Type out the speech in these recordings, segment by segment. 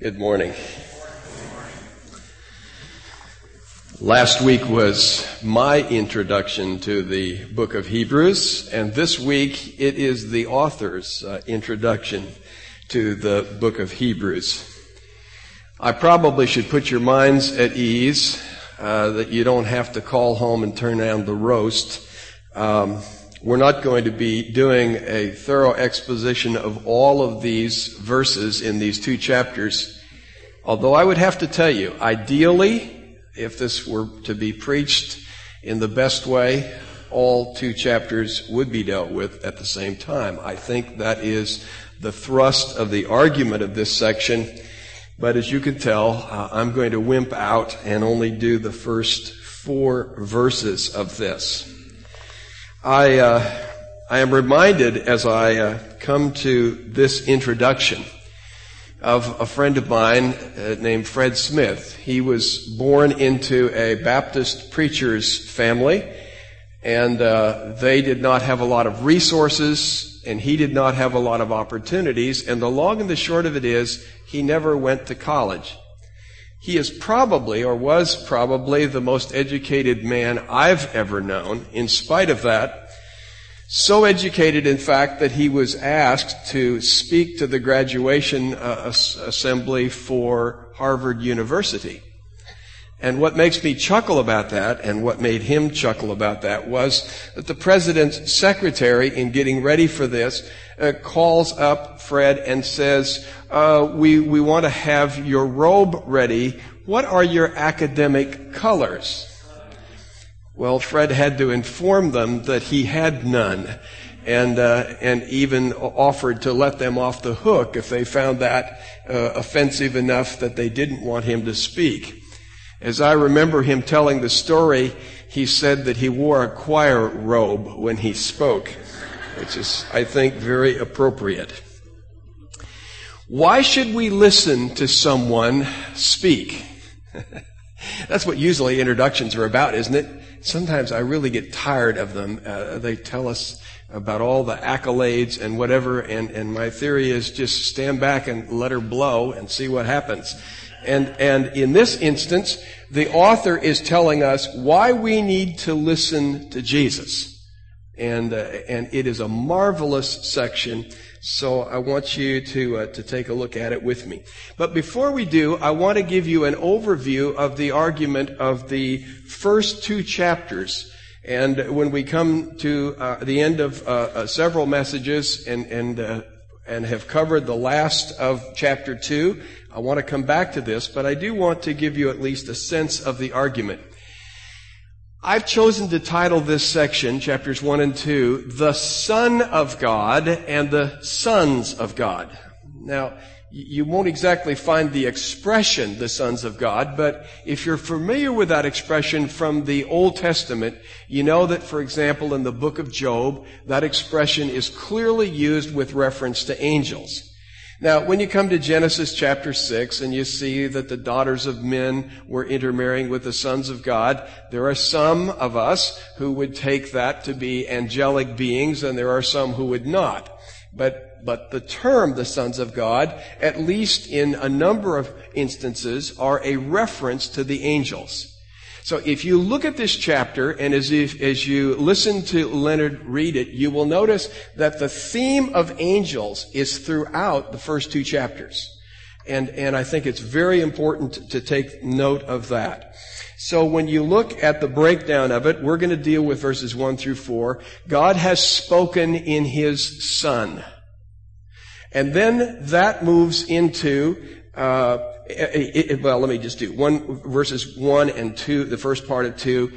Good morning. Last week was my introduction to the book of Hebrews, and this week it is the author's uh, introduction to the book of Hebrews. I probably should put your minds at ease uh, that you don't have to call home and turn down the roast. Um, we're not going to be doing a thorough exposition of all of these verses in these two chapters. Although I would have to tell you, ideally, if this were to be preached in the best way, all two chapters would be dealt with at the same time. I think that is the thrust of the argument of this section. But as you can tell, uh, I'm going to wimp out and only do the first four verses of this. I, uh, I am reminded as I uh, come to this introduction of a friend of mine uh, named Fred Smith. He was born into a Baptist preacher's family, and uh, they did not have a lot of resources, and he did not have a lot of opportunities. And the long and the short of it is, he never went to college. He is probably, or was probably, the most educated man I've ever known. In spite of that, so educated, in fact, that he was asked to speak to the graduation uh, assembly for Harvard University. And what makes me chuckle about that, and what made him chuckle about that, was that the president's secretary, in getting ready for this, uh, calls up Fred and says, uh, we, we want to have your robe ready. What are your academic colors? Well, Fred had to inform them that he had none and, uh, and even offered to let them off the hook if they found that uh, offensive enough that they didn't want him to speak. As I remember him telling the story, he said that he wore a choir robe when he spoke, which is, I think, very appropriate. Why should we listen to someone speak? That's what usually introductions are about, isn't it? Sometimes I really get tired of them. Uh, they tell us about all the accolades and whatever, and, and my theory is just stand back and let her blow and see what happens. And, and in this instance, the author is telling us why we need to listen to Jesus. And, uh, and it is a marvelous section so I want you to, uh, to take a look at it with me. But before we do, I want to give you an overview of the argument of the first two chapters. And when we come to uh, the end of uh, uh several messages and, and, uh, and have covered the last of chapter two, I want to come back to this, but I do want to give you at least a sense of the argument. I've chosen to title this section, chapters 1 and 2, The Son of God and the Sons of God. Now, you won't exactly find the expression, the sons of God, but if you're familiar with that expression from the Old Testament, you know that, for example, in the book of Job, that expression is clearly used with reference to angels. Now, when you come to Genesis chapter 6 and you see that the daughters of men were intermarrying with the sons of God, there are some of us who would take that to be angelic beings and there are some who would not. But, but the term the sons of God, at least in a number of instances, are a reference to the angels. So if you look at this chapter and as if, as you listen to Leonard read it, you will notice that the theme of angels is throughout the first two chapters. And, and I think it's very important to take note of that. So when you look at the breakdown of it, we're going to deal with verses 1 through 4. God has spoken in His Son. And then that moves into uh, it, it, well, let me just do one verses one and two. The first part of two,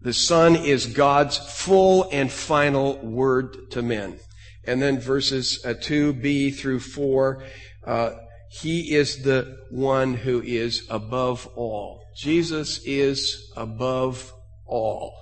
the Son is God's full and final word to men, and then verses uh, two b through four. Uh, he is the one who is above all. Jesus is above all.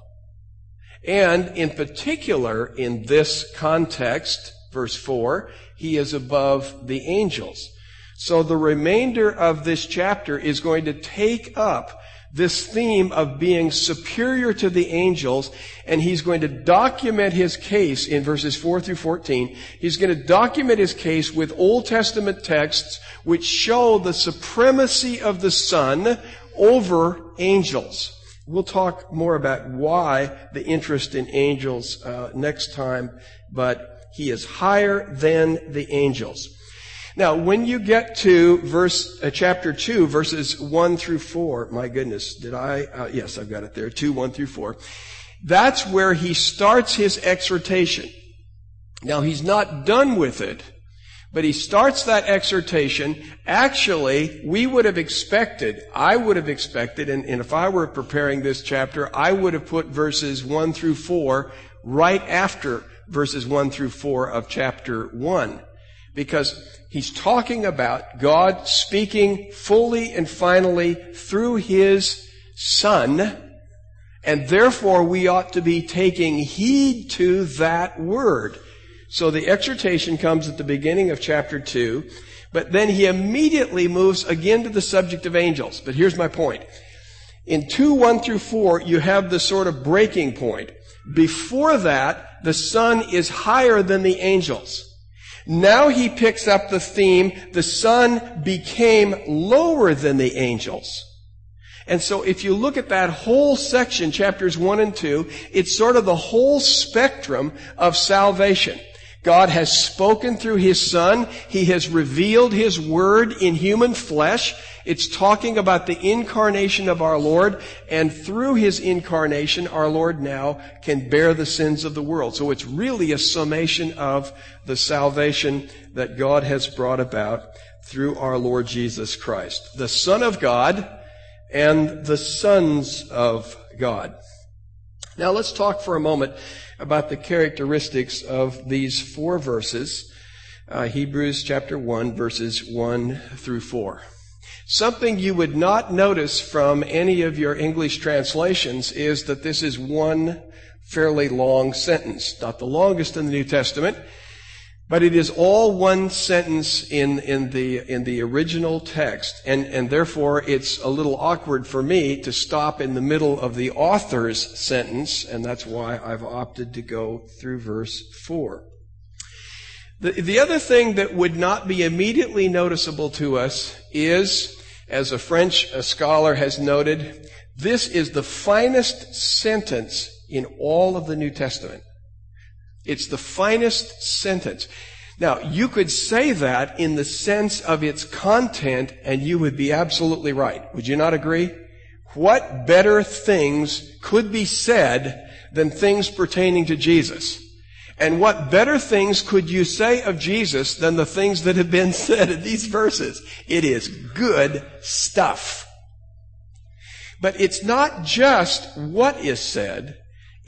And in particular, in this context, verse 4, he is above the angels. So the remainder of this chapter is going to take up this theme of being superior to the angels, and he's going to document his case in verses 4 through 14. He's going to document his case with Old Testament texts which show the supremacy of the Son over angels. We'll talk more about why the interest in angels uh, next time, but he is higher than the angels. Now, when you get to verse, uh, chapter 2, verses 1 through 4, my goodness, did I, uh, yes, I've got it there, 2, 1 through 4. That's where he starts his exhortation. Now, he's not done with it, but he starts that exhortation. Actually, we would have expected, I would have expected, and, and if I were preparing this chapter, I would have put verses 1 through 4 right after verses 1 through 4 of chapter 1. Because he's talking about God speaking fully and finally through his son, and therefore we ought to be taking heed to that word. So the exhortation comes at the beginning of chapter 2, but then he immediately moves again to the subject of angels. But here's my point. In 2, 1 through 4, you have the sort of breaking point. Before that, the Son is higher than the angels. Now he picks up the theme, the Son became lower than the angels. And so if you look at that whole section, chapters 1 and 2, it's sort of the whole spectrum of salvation. God has spoken through His Son. He has revealed His Word in human flesh. It's talking about the incarnation of our Lord, and through His incarnation, our Lord now can bear the sins of the world. So it's really a summation of the salvation that God has brought about through our Lord Jesus Christ. The Son of God and the sons of God. Now let's talk for a moment about the characteristics of these four verses, uh, Hebrews chapter 1 verses 1 through 4. Something you would not notice from any of your English translations is that this is one fairly long sentence. Not the longest in the New Testament, but it is all one sentence in, in the, in the original text, and, and therefore it's a little awkward for me to stop in the middle of the author's sentence, and that's why I've opted to go through verse 4. The, the other thing that would not be immediately noticeable to us is, as a French a scholar has noted, this is the finest sentence in all of the New Testament. It's the finest sentence. Now, you could say that in the sense of its content and you would be absolutely right. Would you not agree? What better things could be said than things pertaining to Jesus? And what better things could you say of Jesus than the things that have been said in these verses? It is good stuff. But it's not just what is said,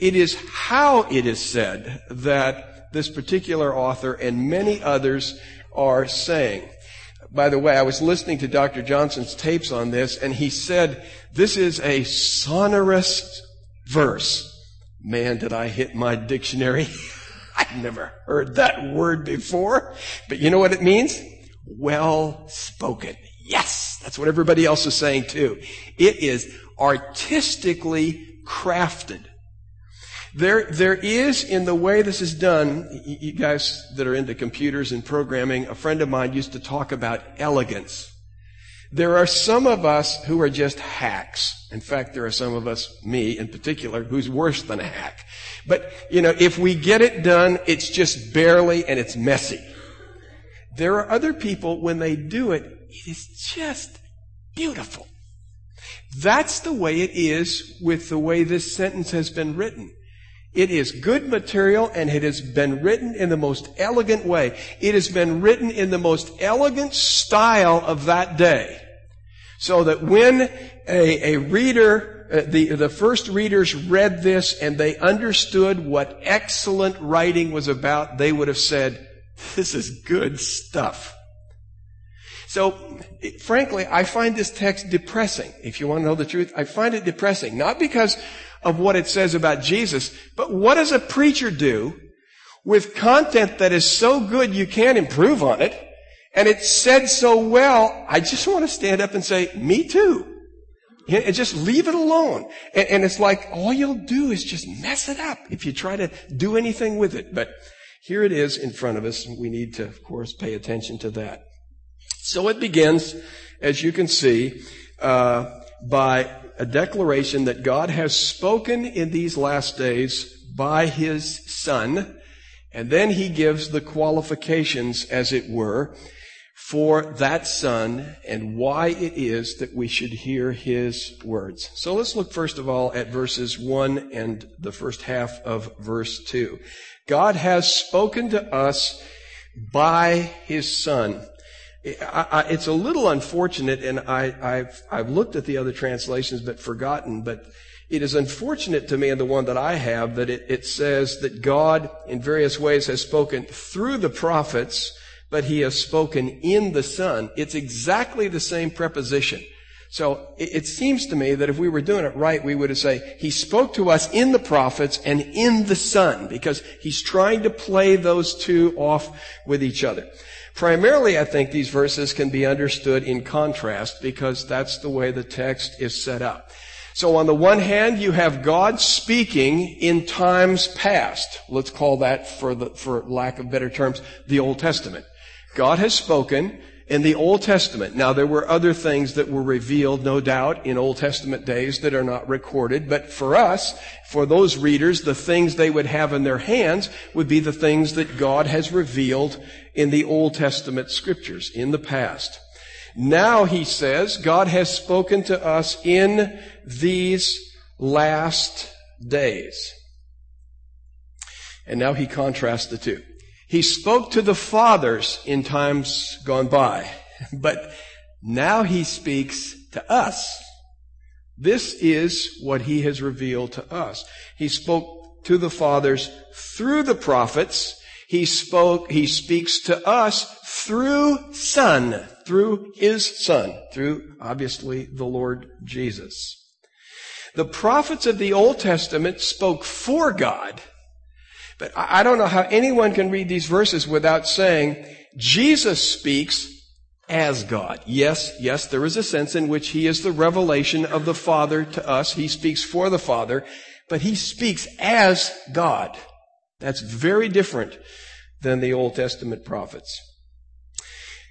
it is how it is said that this particular author and many others are saying. By the way, I was listening to Dr. Johnson's tapes on this, and he said, this is a sonorous verse. Man, did I hit my dictionary. I've never heard that word before. But you know what it means? Well spoken. Yes! That's what everybody else is saying too. It is artistically crafted. There, there is in the way this is done, you guys that are into computers and programming, a friend of mine used to talk about elegance. There are some of us who are just hacks. In fact, there are some of us, me in particular, who's worse than a hack. But, you know, if we get it done, it's just barely and it's messy. There are other people, when they do it, it is just beautiful. That's the way it is with the way this sentence has been written. It is good material and it has been written in the most elegant way. It has been written in the most elegant style of that day. So that when a, a reader, uh, the, the first readers read this and they understood what excellent writing was about, they would have said, this is good stuff. So, frankly, I find this text depressing. If you want to know the truth, I find it depressing. Not because of what it says about Jesus. But what does a preacher do with content that is so good you can't improve on it? And it's said so well, I just want to stand up and say, me too. And just leave it alone. And, and it's like all you'll do is just mess it up if you try to do anything with it. But here it is in front of us. We need to, of course, pay attention to that. So it begins, as you can see, uh, by a declaration that God has spoken in these last days by His Son, and then He gives the qualifications, as it were, for that Son and why it is that we should hear His words. So let's look first of all at verses 1 and the first half of verse 2. God has spoken to us by His Son. It's a little unfortunate, and I, have I've looked at the other translations but forgotten, but it is unfortunate to me in the one that I have that it, it says that God in various ways has spoken through the prophets, but he has spoken in the Son. It's exactly the same preposition. So it seems to me that if we were doing it right, we would say, He spoke to us in the prophets and in the Son, because He's trying to play those two off with each other. Primarily, I think these verses can be understood in contrast because that's the way the text is set up. So on the one hand, you have God speaking in times past. Let's call that, for the, for lack of better terms, the Old Testament. God has spoken in the Old Testament. Now, there were other things that were revealed, no doubt, in Old Testament days that are not recorded. But for us, for those readers, the things they would have in their hands would be the things that God has revealed in the Old Testament scriptures in the past. Now, he says, God has spoken to us in these last days. And now he contrasts the two. He spoke to the fathers in times gone by, but now he speaks to us. This is what he has revealed to us. He spoke to the fathers through the prophets. He spoke, he speaks to us through Son, through his Son, through obviously the Lord Jesus. The prophets of the Old Testament spoke for God but I don't know how anyone can read these verses without saying, Jesus speaks as God. Yes, yes, there is a sense in which he is the revelation of the Father to us. He speaks for the Father, but he speaks as God. That's very different than the Old Testament prophets.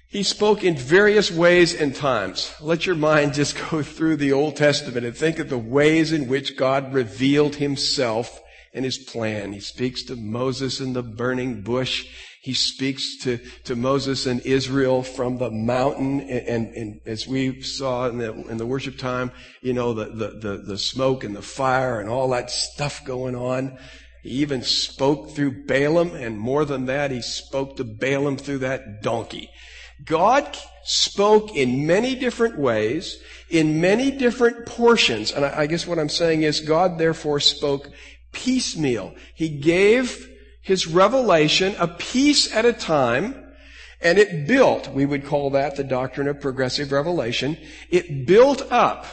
He spoke in various ways and times. Let your mind just go through the Old Testament and think of the ways in which God revealed himself and his plan. He speaks to Moses in the burning bush. He speaks to, to Moses and Israel from the mountain. And, and, and as we saw in the, in the worship time, you know, the, the, the, the smoke and the fire and all that stuff going on. He even spoke through Balaam, and more than that, he spoke to Balaam through that donkey. God spoke in many different ways, in many different portions. And I, guess what I'm saying is God therefore spoke piecemeal. He gave his revelation a piece at a time, and it built, we would call that the doctrine of progressive revelation. It built up.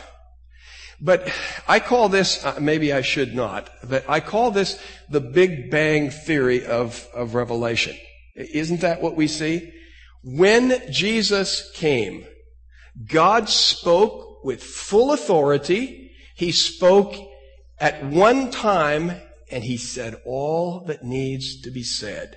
But I call this, uh, maybe I should not, but I call this the Big Bang theory of, of revelation. Isn't that what we see? When Jesus came, God spoke with full authority. He spoke at one time and he said all that needs to be said.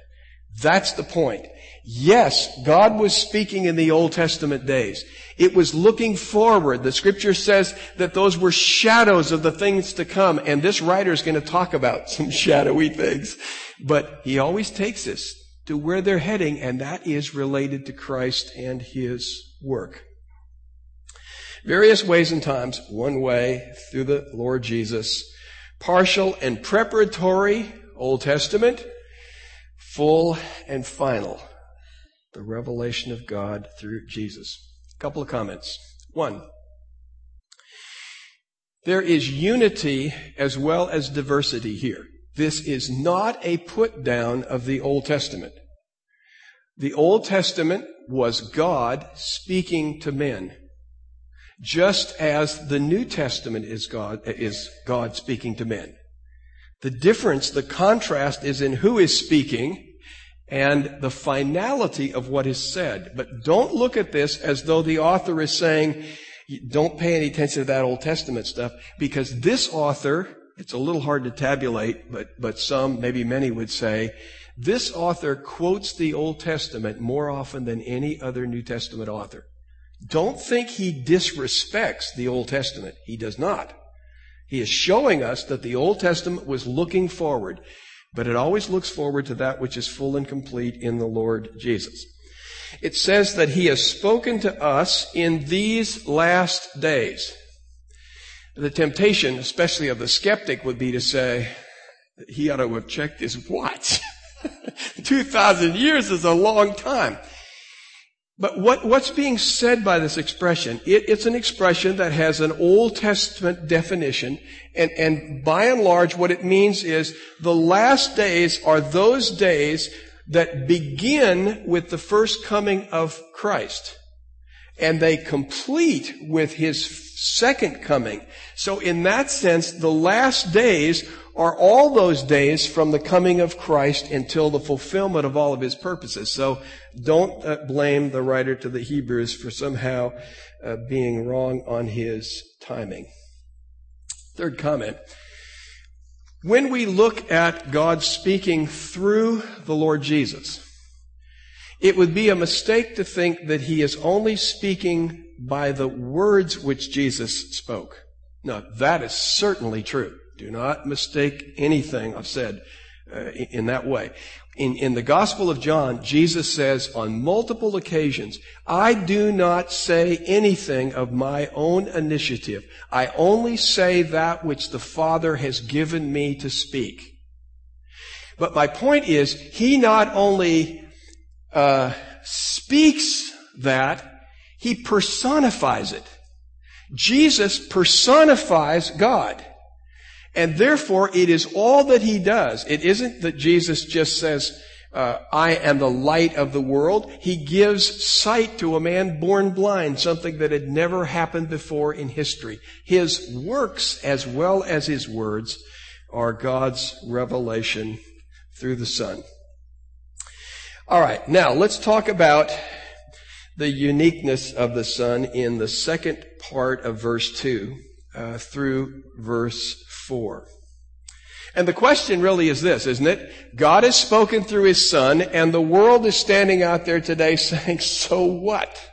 That's the point. Yes, God was speaking in the Old Testament days. It was looking forward. The scripture says that those were shadows of the things to come. And this writer is going to talk about some shadowy things. But he always takes us to where they're heading, and that is related to Christ and his work. Various ways and times. One way through the Lord Jesus partial and preparatory, Old Testament, full and final, the revelation of God through Jesus. A couple of comments. One, there is unity as well as diversity here. This is not a put down of the Old Testament. The Old Testament was God speaking to men just as the New Testament is God, is God speaking to men. The difference, the contrast is in who is speaking and the finality of what is said. But don't look at this as though the author is saying, don't pay any attention to that Old Testament stuff because this author, it's a little hard to tabulate, but, but some, maybe many would say, this author quotes the Old Testament more often than any other New Testament author. Don't think he disrespects the Old Testament. He does not. He is showing us that the Old Testament was looking forward, but it always looks forward to that which is full and complete in the Lord Jesus. It says that he has spoken to us in these last days. The temptation, especially of the skeptic, would be to say, he ought to have checked his watch. 2,000 years is a long time. But what, what's being said by this expression? It, it's an expression that has an Old Testament definition, and, and by and large, what it means is the last days are those days that begin with the first coming of Christ. And they complete with his second coming. So in that sense, the last days are all those days from the coming of Christ until the fulfillment of all of his purposes. So don't uh, blame the writer to the Hebrews for somehow uh, being wrong on his timing. Third comment. When we look at God speaking through the Lord Jesus, it would be a mistake to think that he is only speaking by the words which Jesus spoke. Now, that is certainly true. Do not mistake anything I've said uh, in that way. In, in the Gospel of John, Jesus says on multiple occasions, I do not say anything of my own initiative. I only say that which the Father has given me to speak. But my point is, he not only uh, speaks that, he personifies it. Jesus personifies God. And therefore, it is all that he does. It isn't that Jesus just says, uh, I am the light of the world. He gives sight to a man born blind, something that had never happened before in history. His works, as well as his words, are God's revelation through the Son. All right, now let's talk about the uniqueness of the Son in the second part of verse 2 uh, through verse 4. And the question really is this, isn't it? God has spoken through His Son, and the world is standing out there today saying, so what?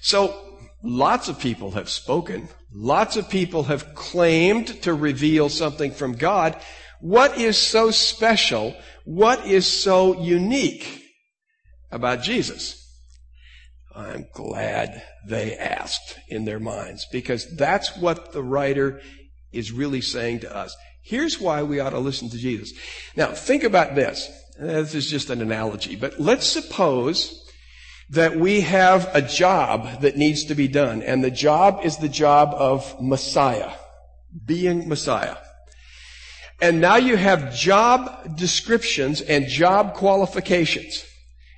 So, lots of people have spoken. Lots of people have claimed to reveal something from God. What is so special? What is so unique about Jesus? I'm glad they asked in their minds because that's what the writer is really saying to us. Here's why we ought to listen to Jesus. Now, think about this. Uh, this is just an analogy, but let's suppose that we have a job that needs to be done, and the job is the job of Messiah, being Messiah. And now you have job descriptions and job qualifications.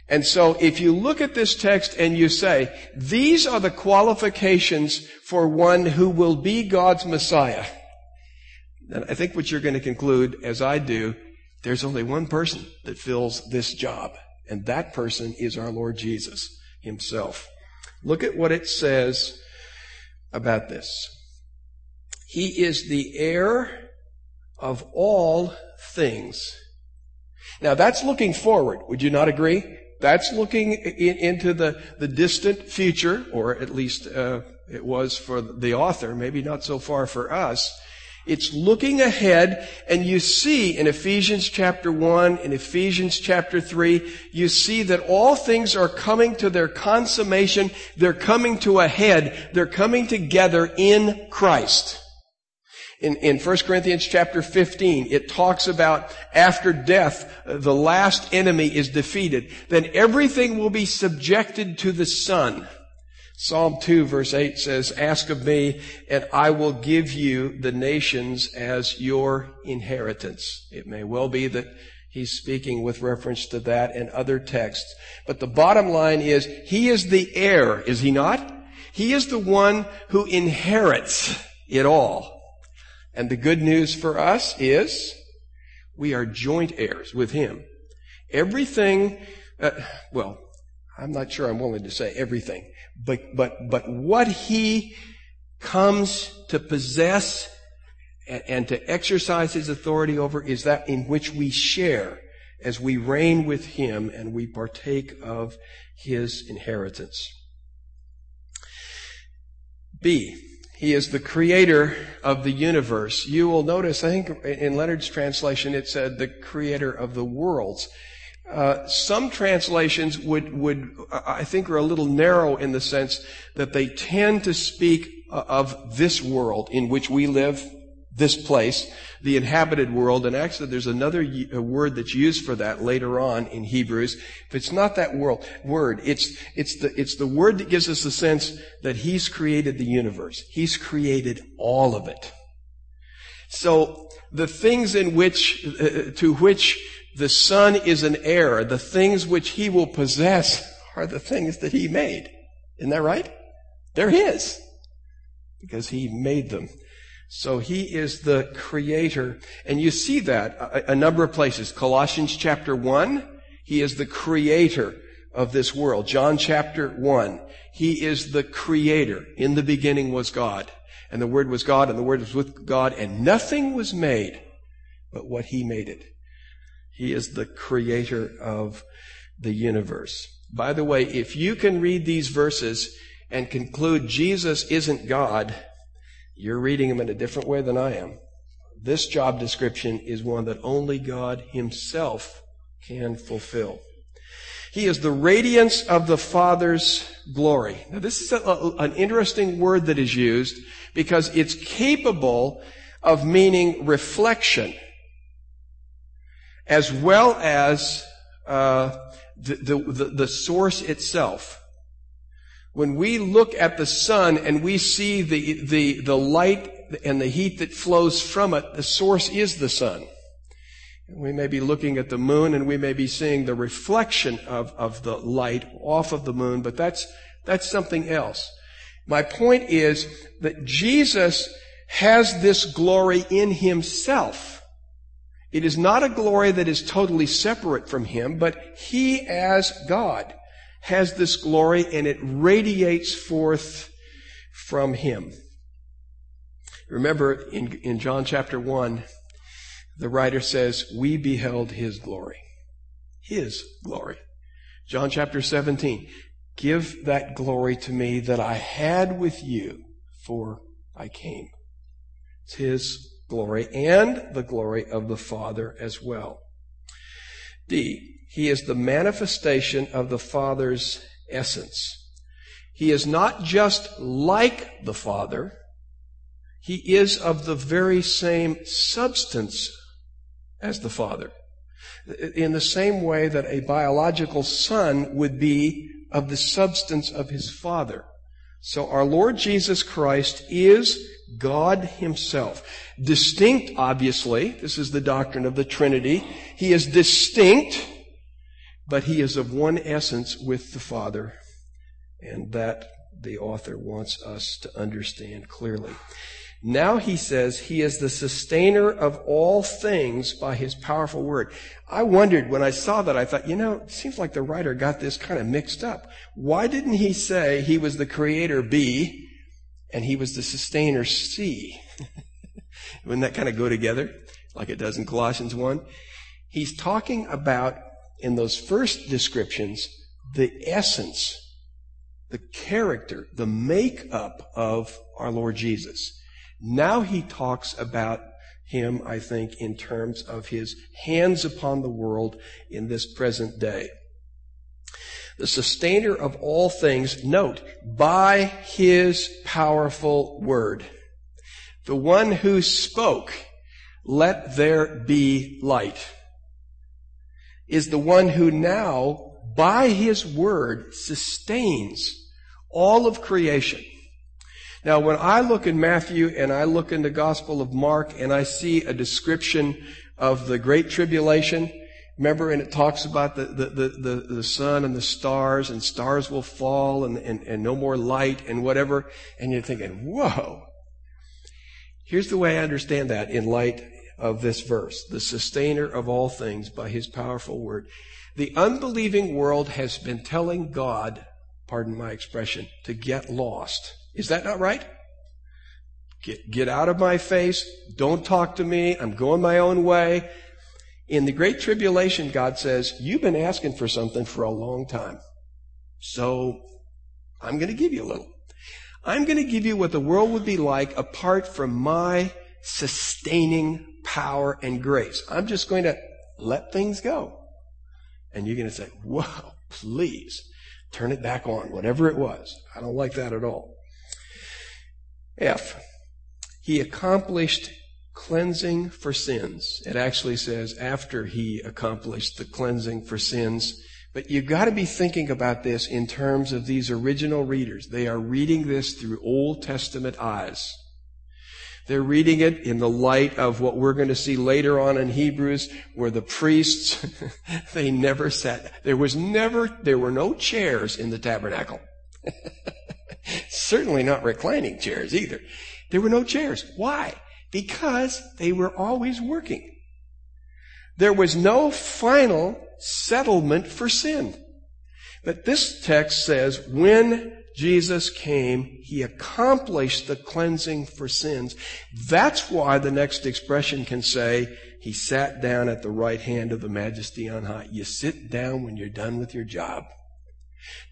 And so if you look at this text and you say, these are the qualifications for one who will be God's Messiah, then I think what you're going to conclude, as I do, there's only one person that fills this job, and that person is our Lord Jesus himself. Look at what it says about this. He is the heir of all things. Now that's looking forward. Would you not agree? That's looking in, into the, the distant future, or at least uh, it was for the author, maybe not so far for us. It's looking ahead, and you see in Ephesians chapter 1, in Ephesians chapter 3, you see that all things are coming to their consummation. They're coming to a head. They're coming together in Christ. In, in 1 Corinthians chapter 15, it talks about after death, the last enemy is defeated. Then everything will be subjected to the Son. Psalm 2 verse 8 says, Ask of me and I will give you the nations as your inheritance. It may well be that he's speaking with reference to that and other texts. But the bottom line is, he is the heir, is he not? He is the one who inherits it all. And the good news for us is we are joint heirs with him. Everything, uh, well, I'm not sure I'm willing to say everything, But, but, but what he comes to possess and, and to exercise his authority over is that in which we share as we reign with him and we partake of his inheritance. B. He is the creator of the universe. You will notice, I think in Leonard's translation, it said the creator of the worlds. Uh, some translations would, would, I think, are a little narrow in the sense that they tend to speak of this world in which we live, this place, the inhabited world. And actually, there's another word that's used for that later on in Hebrews. If it's not that world, word, it's, it's the, it's the word that gives us the sense that He's created the universe. He's created all of it. So, the things in which, uh, to which the Son is an heir, the things which He will possess are the things that He made. Isn't that right? They're His. Because He made them. So he is the creator. And you see that a, a, number of places. Colossians chapter 1, he is the creator of this world. John chapter 1, he is the creator. In the beginning was God. And the Word was God, and the Word was with God, and nothing was made but what he made it. He is the creator of the universe. By the way, if you can read these verses and conclude Jesus isn't God, you're reading them in a different way than I am. This job description is one that only God Himself can fulfill. He is the radiance of the Father's glory. Now, this is a, a, an interesting word that is used because it's capable of meaning reflection as well as uh, the, the, the source itself when we look at the sun and we see the, the, the light and the heat that flows from it, the source is the sun. We may be looking at the moon and we may be seeing the reflection of, of the light off of the moon, but that's, that's something else. My point is that Jesus has this glory in himself. It is not a glory that is totally separate from him, but he as God has this glory and it radiates forth from him. Remember in, in John chapter 1, the writer says, We beheld his glory. His glory. John chapter 17, Give that glory to me that I had with you, for I came. It's his glory and the glory of the Father as well. D. He is the manifestation of the Father's essence. He is not just like the Father, he is of the very same substance as the Father. In the same way that a biological son would be of the substance of his Father. So our Lord Jesus Christ is God Himself. Distinct, obviously. This is the doctrine of the Trinity. He is distinct but he is of one essence with the Father, and that the author wants us to understand clearly. Now he says he is the sustainer of all things by his powerful word. I wondered when I saw that, I thought, you know, it seems like the writer got this kind of mixed up. Why didn't he say he was the creator B and he was the sustainer C? Wouldn't that kind of go together like it does in Colossians 1? He's talking about in those first descriptions the essence, the character, the makeup of our Lord Jesus. Now he talks about him, I think, in terms of his hands upon the world in this present day. The sustainer of all things, note, by his powerful word. The one who spoke, let there be light is the one who now, by his word, sustains all of creation. Now, when I look in Matthew and I look in the Gospel of Mark and I see a description of the Great Tribulation, remember, and it talks about the, the, the, the, the sun and the stars, and stars will fall and, and, and no more light and whatever, and you're thinking, whoa. Here's the way I understand that in light of this verse, the sustainer of all things by his powerful word. The unbelieving world has been telling God, pardon my expression, to get lost. Is that not right? Get, get out of my face. Don't talk to me. I'm going my own way. In the Great Tribulation, God says, You've been asking for something for a long time. So I'm going to give you a little. I'm going to give you what the world would be like apart from my sustaining power and grace. I'm just going to let things go. And you're going to say, Whoa, please turn it back on, whatever it was. I don't like that at all. F. He accomplished cleansing for sins. It actually says after he accomplished the cleansing for sins. But you've got to be thinking about this in terms of these original readers. They are reading this through Old Testament eyes. They're reading it in the light of what we're going to see later on in Hebrews, where the priests, they never sat. There was never, there were no chairs in the tabernacle. Certainly not reclining chairs either. There were no chairs. Why? Because they were always working. There was no final settlement for sin. But this text says, when Jesus came, He accomplished the cleansing for sins. That's why the next expression can say, He sat down at the right hand of the majesty on high. You sit down when you're done with your job.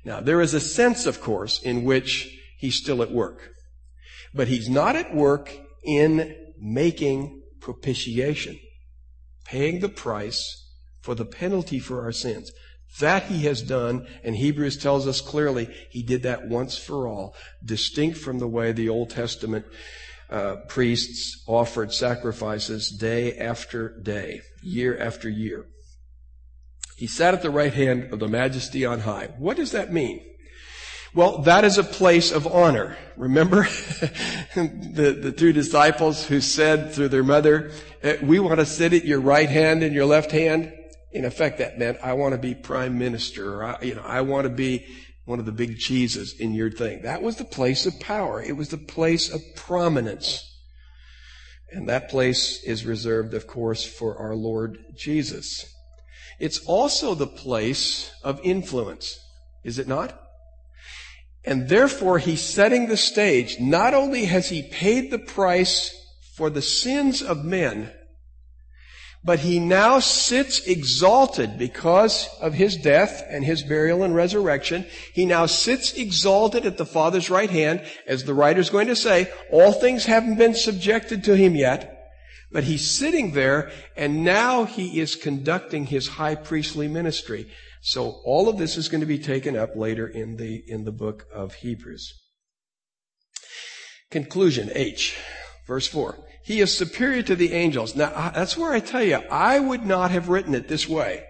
Now, there is a sense, of course, in which He's still at work. But He's not at work in making propitiation, paying the price for the penalty for our sins. That he has done, and Hebrews tells us clearly he did that once for all, distinct from the way the Old Testament uh, priests offered sacrifices day after day, year after year. He sat at the right hand of the majesty on high. What does that mean? Well, that is a place of honor. Remember the, the two disciples who said through their mother, eh, we want to sit at your right hand and your left hand? In effect, that meant I want to be prime minister, or I, you know, I want to be one of the big cheeses in your thing. That was the place of power. It was the place of prominence. And that place is reserved, of course, for our Lord Jesus. It's also the place of influence, is it not? And therefore, he's setting the stage. Not only has he paid the price for the sins of men, but he now sits exalted because of his death and his burial and resurrection. He now sits exalted at the Father's right hand, as the writer's going to say, all things haven't been subjected to him yet, but he's sitting there and now he is conducting his high priestly ministry. So all of this is going to be taken up later in the, in the book of Hebrews. Conclusion, H, verse 4. He is superior to the angels. Now, that's where I tell you, I would not have written it this way.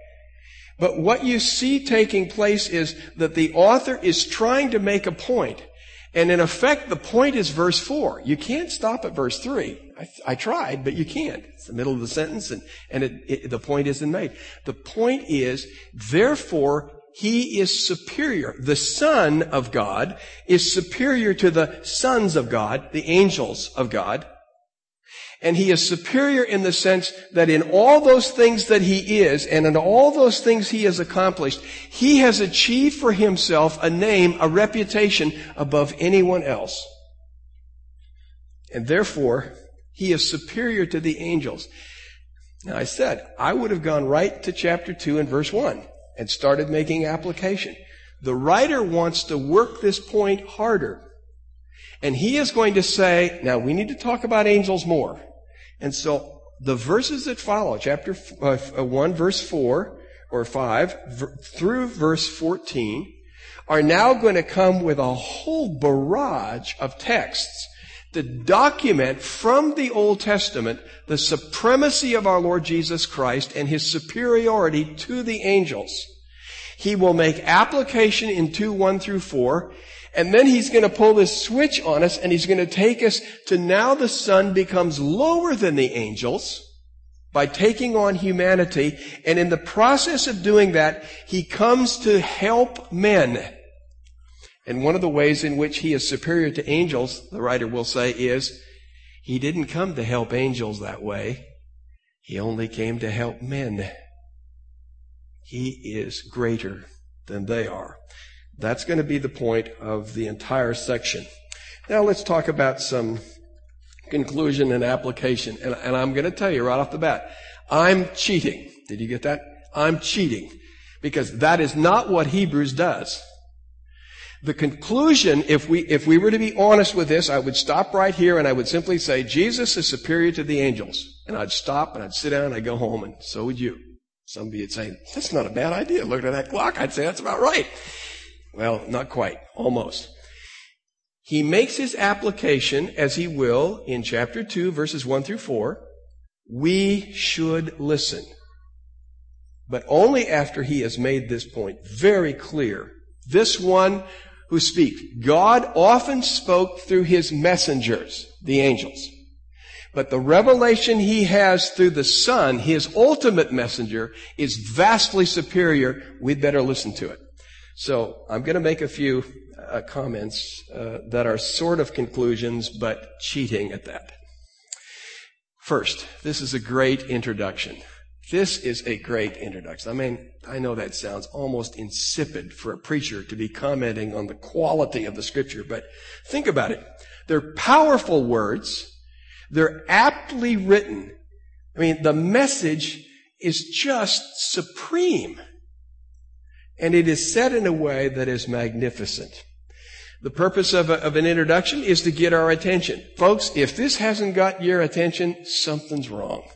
But what you see taking place is that the author is trying to make a point. And in effect, the point is verse 4. You can't stop at verse 3. I, I tried, but you can't. It's the middle of the sentence and, and it, it, the point isn't made. The point is, therefore, he is superior. The Son of God is superior to the sons of God, the angels of God. And he is superior in the sense that in all those things that he is and in all those things he has accomplished, he has achieved for himself a name, a reputation above anyone else. And therefore, he is superior to the angels. Now I said, I would have gone right to chapter 2 and verse 1 and started making application. The writer wants to work this point harder. And he is going to say, now we need to talk about angels more. And so the verses that follow, chapter uh, uh 1, verse 4 or 5 v- through verse 14, are now going to come with a whole barrage of texts to document from the Old Testament the supremacy of our Lord Jesus Christ and his superiority to the angels. He will make application in 2, 1 through 4. And then he's going to pull this switch on us and he's going to take us to now the son becomes lower than the angels by taking on humanity. And in the process of doing that, he comes to help men. And one of the ways in which he is superior to angels, the writer will say, is he didn't come to help angels that way. He only came to help men. He is greater than they are. That's going to be the point of the entire section. Now let's talk about some conclusion and application. And, and I'm going to tell you right off the bat, I'm cheating. Did you get that? I'm cheating. Because that is not what Hebrews does. The conclusion, if we, if we were to be honest with this, I would stop right here and I would simply say, Jesus is superior to the angels. And I'd stop and I'd sit down and I'd go home and so would you. Some of you would say, that's not a bad idea. Look at that clock. I'd say that's about right. Well, not quite. Almost. He makes his application as he will in chapter 2 verses 1 through 4. We should listen. But only after he has made this point very clear. This one who speaks. God often spoke through his messengers, the angels. But the revelation he has through the Son, his ultimate messenger, is vastly superior. We'd better listen to it. So I'm going to make a few uh, comments uh, that are sort of conclusions, but cheating at that. First, this is a great introduction. This is a great introduction. I mean, I know that sounds almost insipid for a preacher to be commenting on the quality of the scripture, but think about it. They're powerful words. They're aptly written. I mean, the message is just supreme. And it is said in a way that is magnificent. The purpose of, a, of an introduction is to get our attention. Folks, if this hasn't got your attention, something's wrong.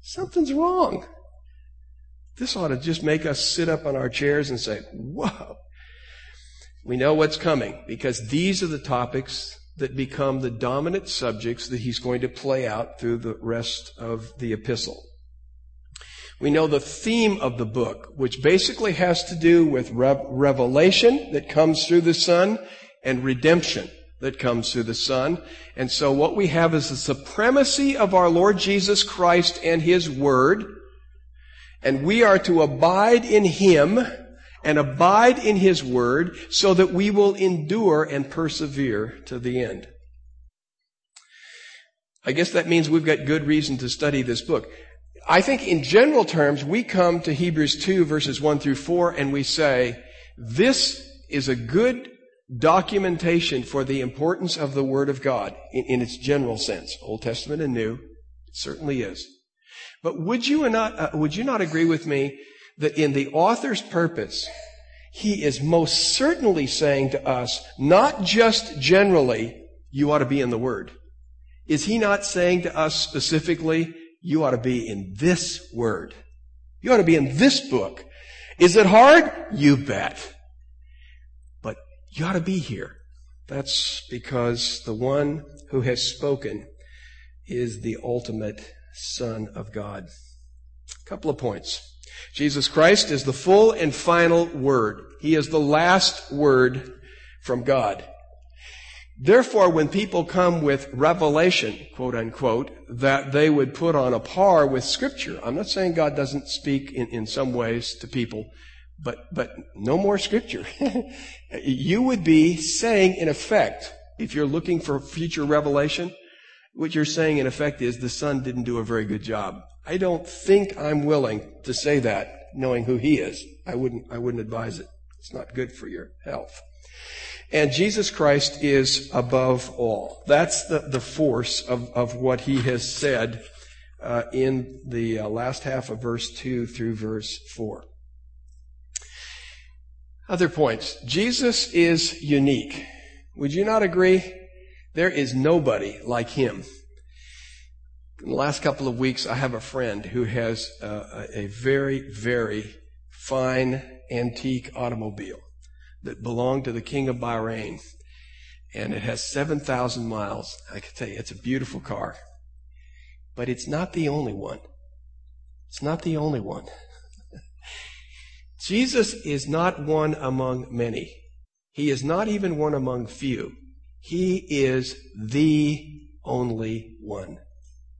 Something's wrong. This ought to just make us sit up on our chairs and say, whoa. We know what's coming because these are the topics that become the dominant subjects that he's going to play out through the rest of the epistle. We know the theme of the book, which basically has to do with revelation that comes through the Son and redemption that comes through the Son. And so what we have is the supremacy of our Lord Jesus Christ and His Word. And we are to abide in Him and abide in His Word so that we will endure and persevere to the end. I guess that means we've got good reason to study this book. I think in general terms, we come to Hebrews 2 verses 1 through 4 and we say, this is a good documentation for the importance of the Word of God in, in its general sense, Old Testament and New. It certainly is. But would you not, uh, would you not agree with me that in the author's purpose, he is most certainly saying to us, not just generally, you ought to be in the Word. Is he not saying to us specifically, you ought to be in this Word? You ought to be in this book. Is it hard? You bet. But you ought to be here. That's because the one who has spoken is the ultimate Son of God. A couple of points. Jesus Christ is the full and final word. He is the last word from God. Therefore, when people come with revelation, quote unquote, that they would put on a par with scripture, I'm not saying God doesn't speak in, in some ways to people, but, but no more scripture. you would be saying in effect, if you're looking for future revelation, what you're saying in effect is the son didn't do a very good job. I don't think I'm willing to say that knowing who he is. I wouldn't, I wouldn't advise it. It's not good for your health. And Jesus Christ is above all. That's the, the force of, of what he has said uh, in the uh, last half of verse 2 through verse 4. Other points. Jesus is unique. Would you not agree? There is nobody like him. In the last couple of weeks, I have a friend who has a, a very, very fine antique automobile that belonged to the king of Bahrain. And it has 7,000 miles. I can tell you, it's a beautiful car. But it's not the only one. It's not the only one. Jesus is not one among many. He is not even one among few. He is the only one.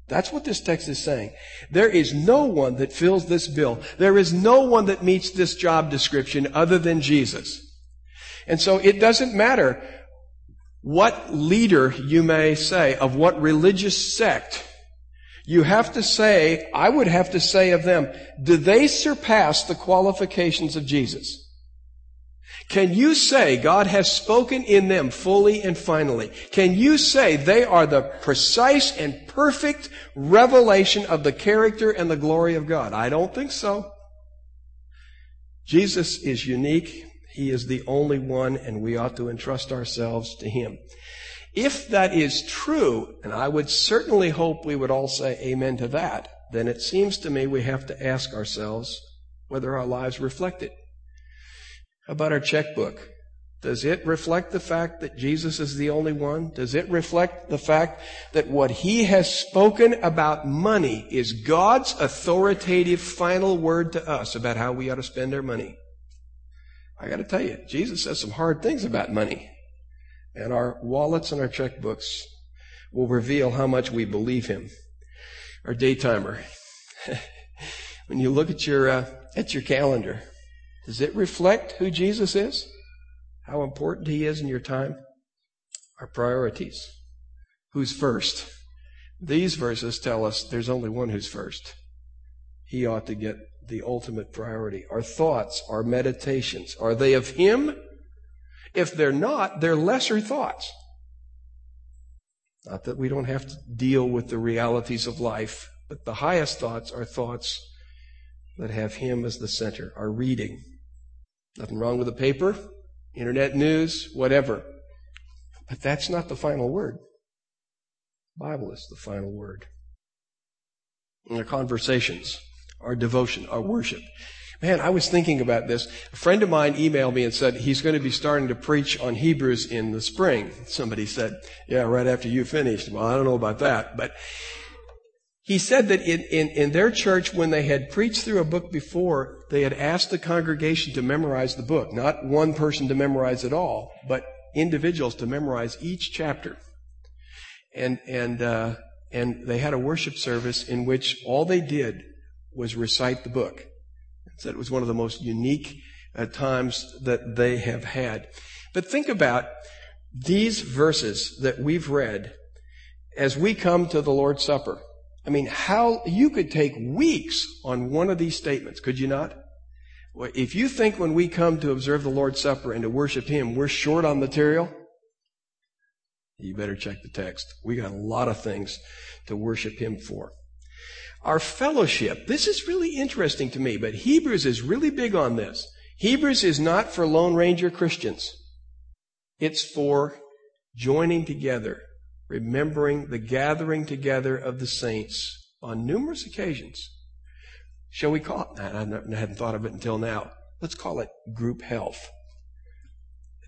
That's what this text is saying. There is no one that fills this bill. There is no one that meets this job description other than Jesus. And so it doesn't matter what leader you may say, of what religious sect you have to say, I would have to say of them, do they surpass the qualifications of Jesus? Can you say God has spoken in them fully and finally? Can you say they are the precise and perfect revelation of the character and the glory of God? I don't think so. Jesus is unique. He is the only one, and we ought to entrust ourselves to Him. If that is true, and I would certainly hope we would all say amen to that, then it seems to me we have to ask ourselves whether our lives reflect it. How about our checkbook? Does it reflect the fact that Jesus is the only one? Does it reflect the fact that what he has spoken about money is God's authoritative final word to us about how we ought to spend our money? I gotta tell you, Jesus says some hard things about money. And our wallets and our checkbooks will reveal how much we believe him. Our daytimer. when you look at your, uh, at your calendar, does it reflect who Jesus is? How important he is in your time? Our priorities. Who's first? These verses tell us there's only one who's first. He ought to get the ultimate priority. Our thoughts, our meditations, are they of him? If they're not, they're lesser thoughts. Not that we don't have to deal with the realities of life, but the highest thoughts are thoughts that have Him as the center, our reading. Nothing wrong with the paper, internet news, whatever. But that's not the final word. The Bible is the final word. In our conversations, our devotion, our worship. Man, I was thinking about this. A friend of mine emailed me and said he's going to be starting to preach on Hebrews in the spring. Somebody said, yeah, right after you finished. Well, I don't know about that, but he said that in, in, in, their church, when they had preached through a book before, they had asked the congregation to memorize the book. Not one person to memorize it all, but individuals to memorize each chapter. And, and, uh, and they had a worship service in which all they did was recite the book. Said it was one of the most unique uh, times that they have had. But think about these verses that we've read as we come to the Lord's Supper. I mean, how, you could take weeks on one of these statements, could you not? If you think when we come to observe the Lord's Supper and to worship Him, we're short on material, you better check the text. We got a lot of things to worship Him for. Our fellowship, this is really interesting to me, but Hebrews is really big on this. Hebrews is not for Lone Ranger Christians. It's for joining together remembering the gathering together of the saints on numerous occasions. Shall we call it? I hadn't thought of it until now. Let's call it group health.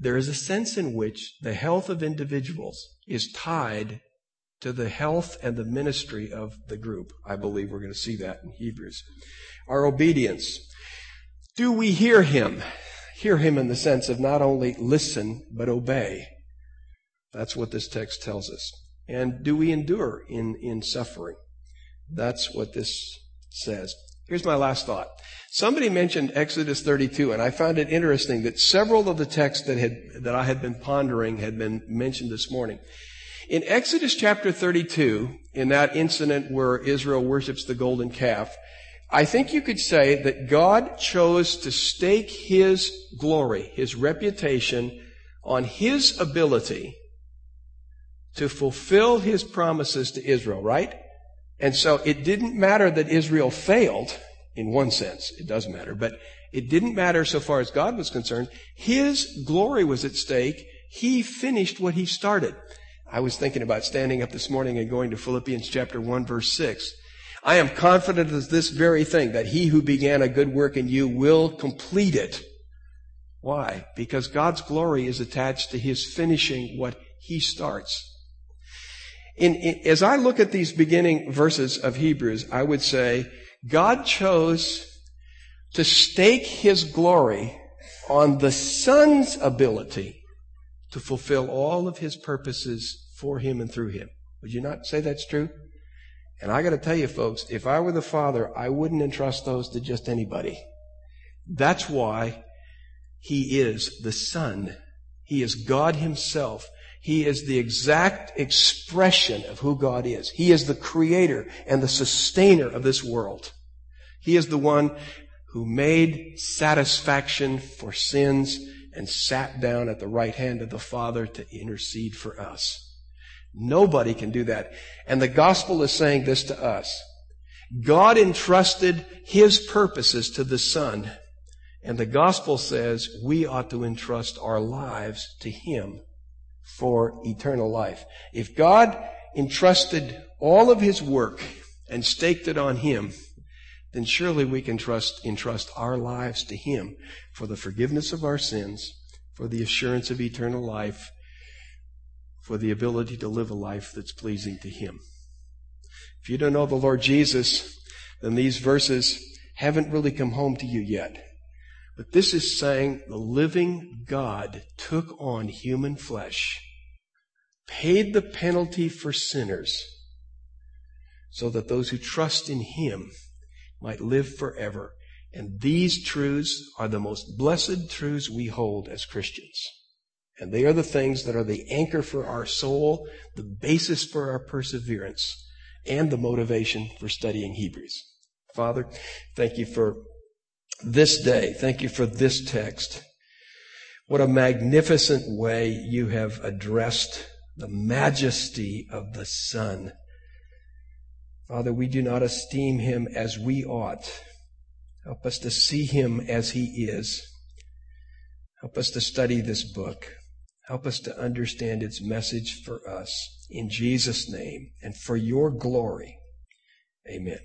There is a sense in which the health of individuals is tied to the health and the ministry of the group. I believe we're going to see that in Hebrews. Our obedience. Do we hear him? Hear him in the sense of not only listen, but obey. That's what this text tells us. And do we endure in, in suffering? That's what this says. Here's my last thought. Somebody mentioned Exodus 32, and I found it interesting that several of the texts that had, that I had been pondering had been mentioned this morning. In Exodus chapter 32, in that incident where Israel worships the golden calf, I think you could say that God chose to stake His glory, His reputation on His ability to fulfill his promises to Israel, right? And so it didn't matter that Israel failed, in one sense, it does matter, but it didn't matter so far as God was concerned. His glory was at stake. He finished what he started. I was thinking about standing up this morning and going to Philippians chapter 1 verse 6. I am confident of this very thing, that he who began a good work in you will complete it. Why? Because God's glory is attached to his finishing what he starts. In, in, as I look at these beginning verses of Hebrews, I would say God chose to stake his glory on the Son's ability to fulfill all of his purposes for him and through him. Would you not say that's true? And I gotta tell you folks, if I were the Father, I wouldn't entrust those to just anybody. That's why he is the Son. He is God himself he is the exact expression of who God is. He is the creator and the sustainer of this world. He is the one who made satisfaction for sins and sat down at the right hand of the Father to intercede for us. Nobody can do that. And the gospel is saying this to us. God entrusted his purposes to the Son. And the gospel says we ought to entrust our lives to him for eternal life. If God entrusted all of his work and staked it on him, then surely we can trust, entrust our lives to him for the forgiveness of our sins, for the assurance of eternal life, for the ability to live a life that's pleasing to him. If you don't know the Lord Jesus, then these verses haven't really come home to you yet. But this is saying the living God took on human flesh, paid the penalty for sinners, so that those who trust in Him might live forever. And these truths are the most blessed truths we hold as Christians. And they are the things that are the anchor for our soul, the basis for our perseverance, and the motivation for studying Hebrews. Father, thank you for this day. Thank you for this text. What a magnificent way you have addressed the majesty of the Son. Father, we do not esteem him as we ought. Help us to see him as he is. Help us to study this book. Help us to understand its message for us. In Jesus' name and for your glory. Amen.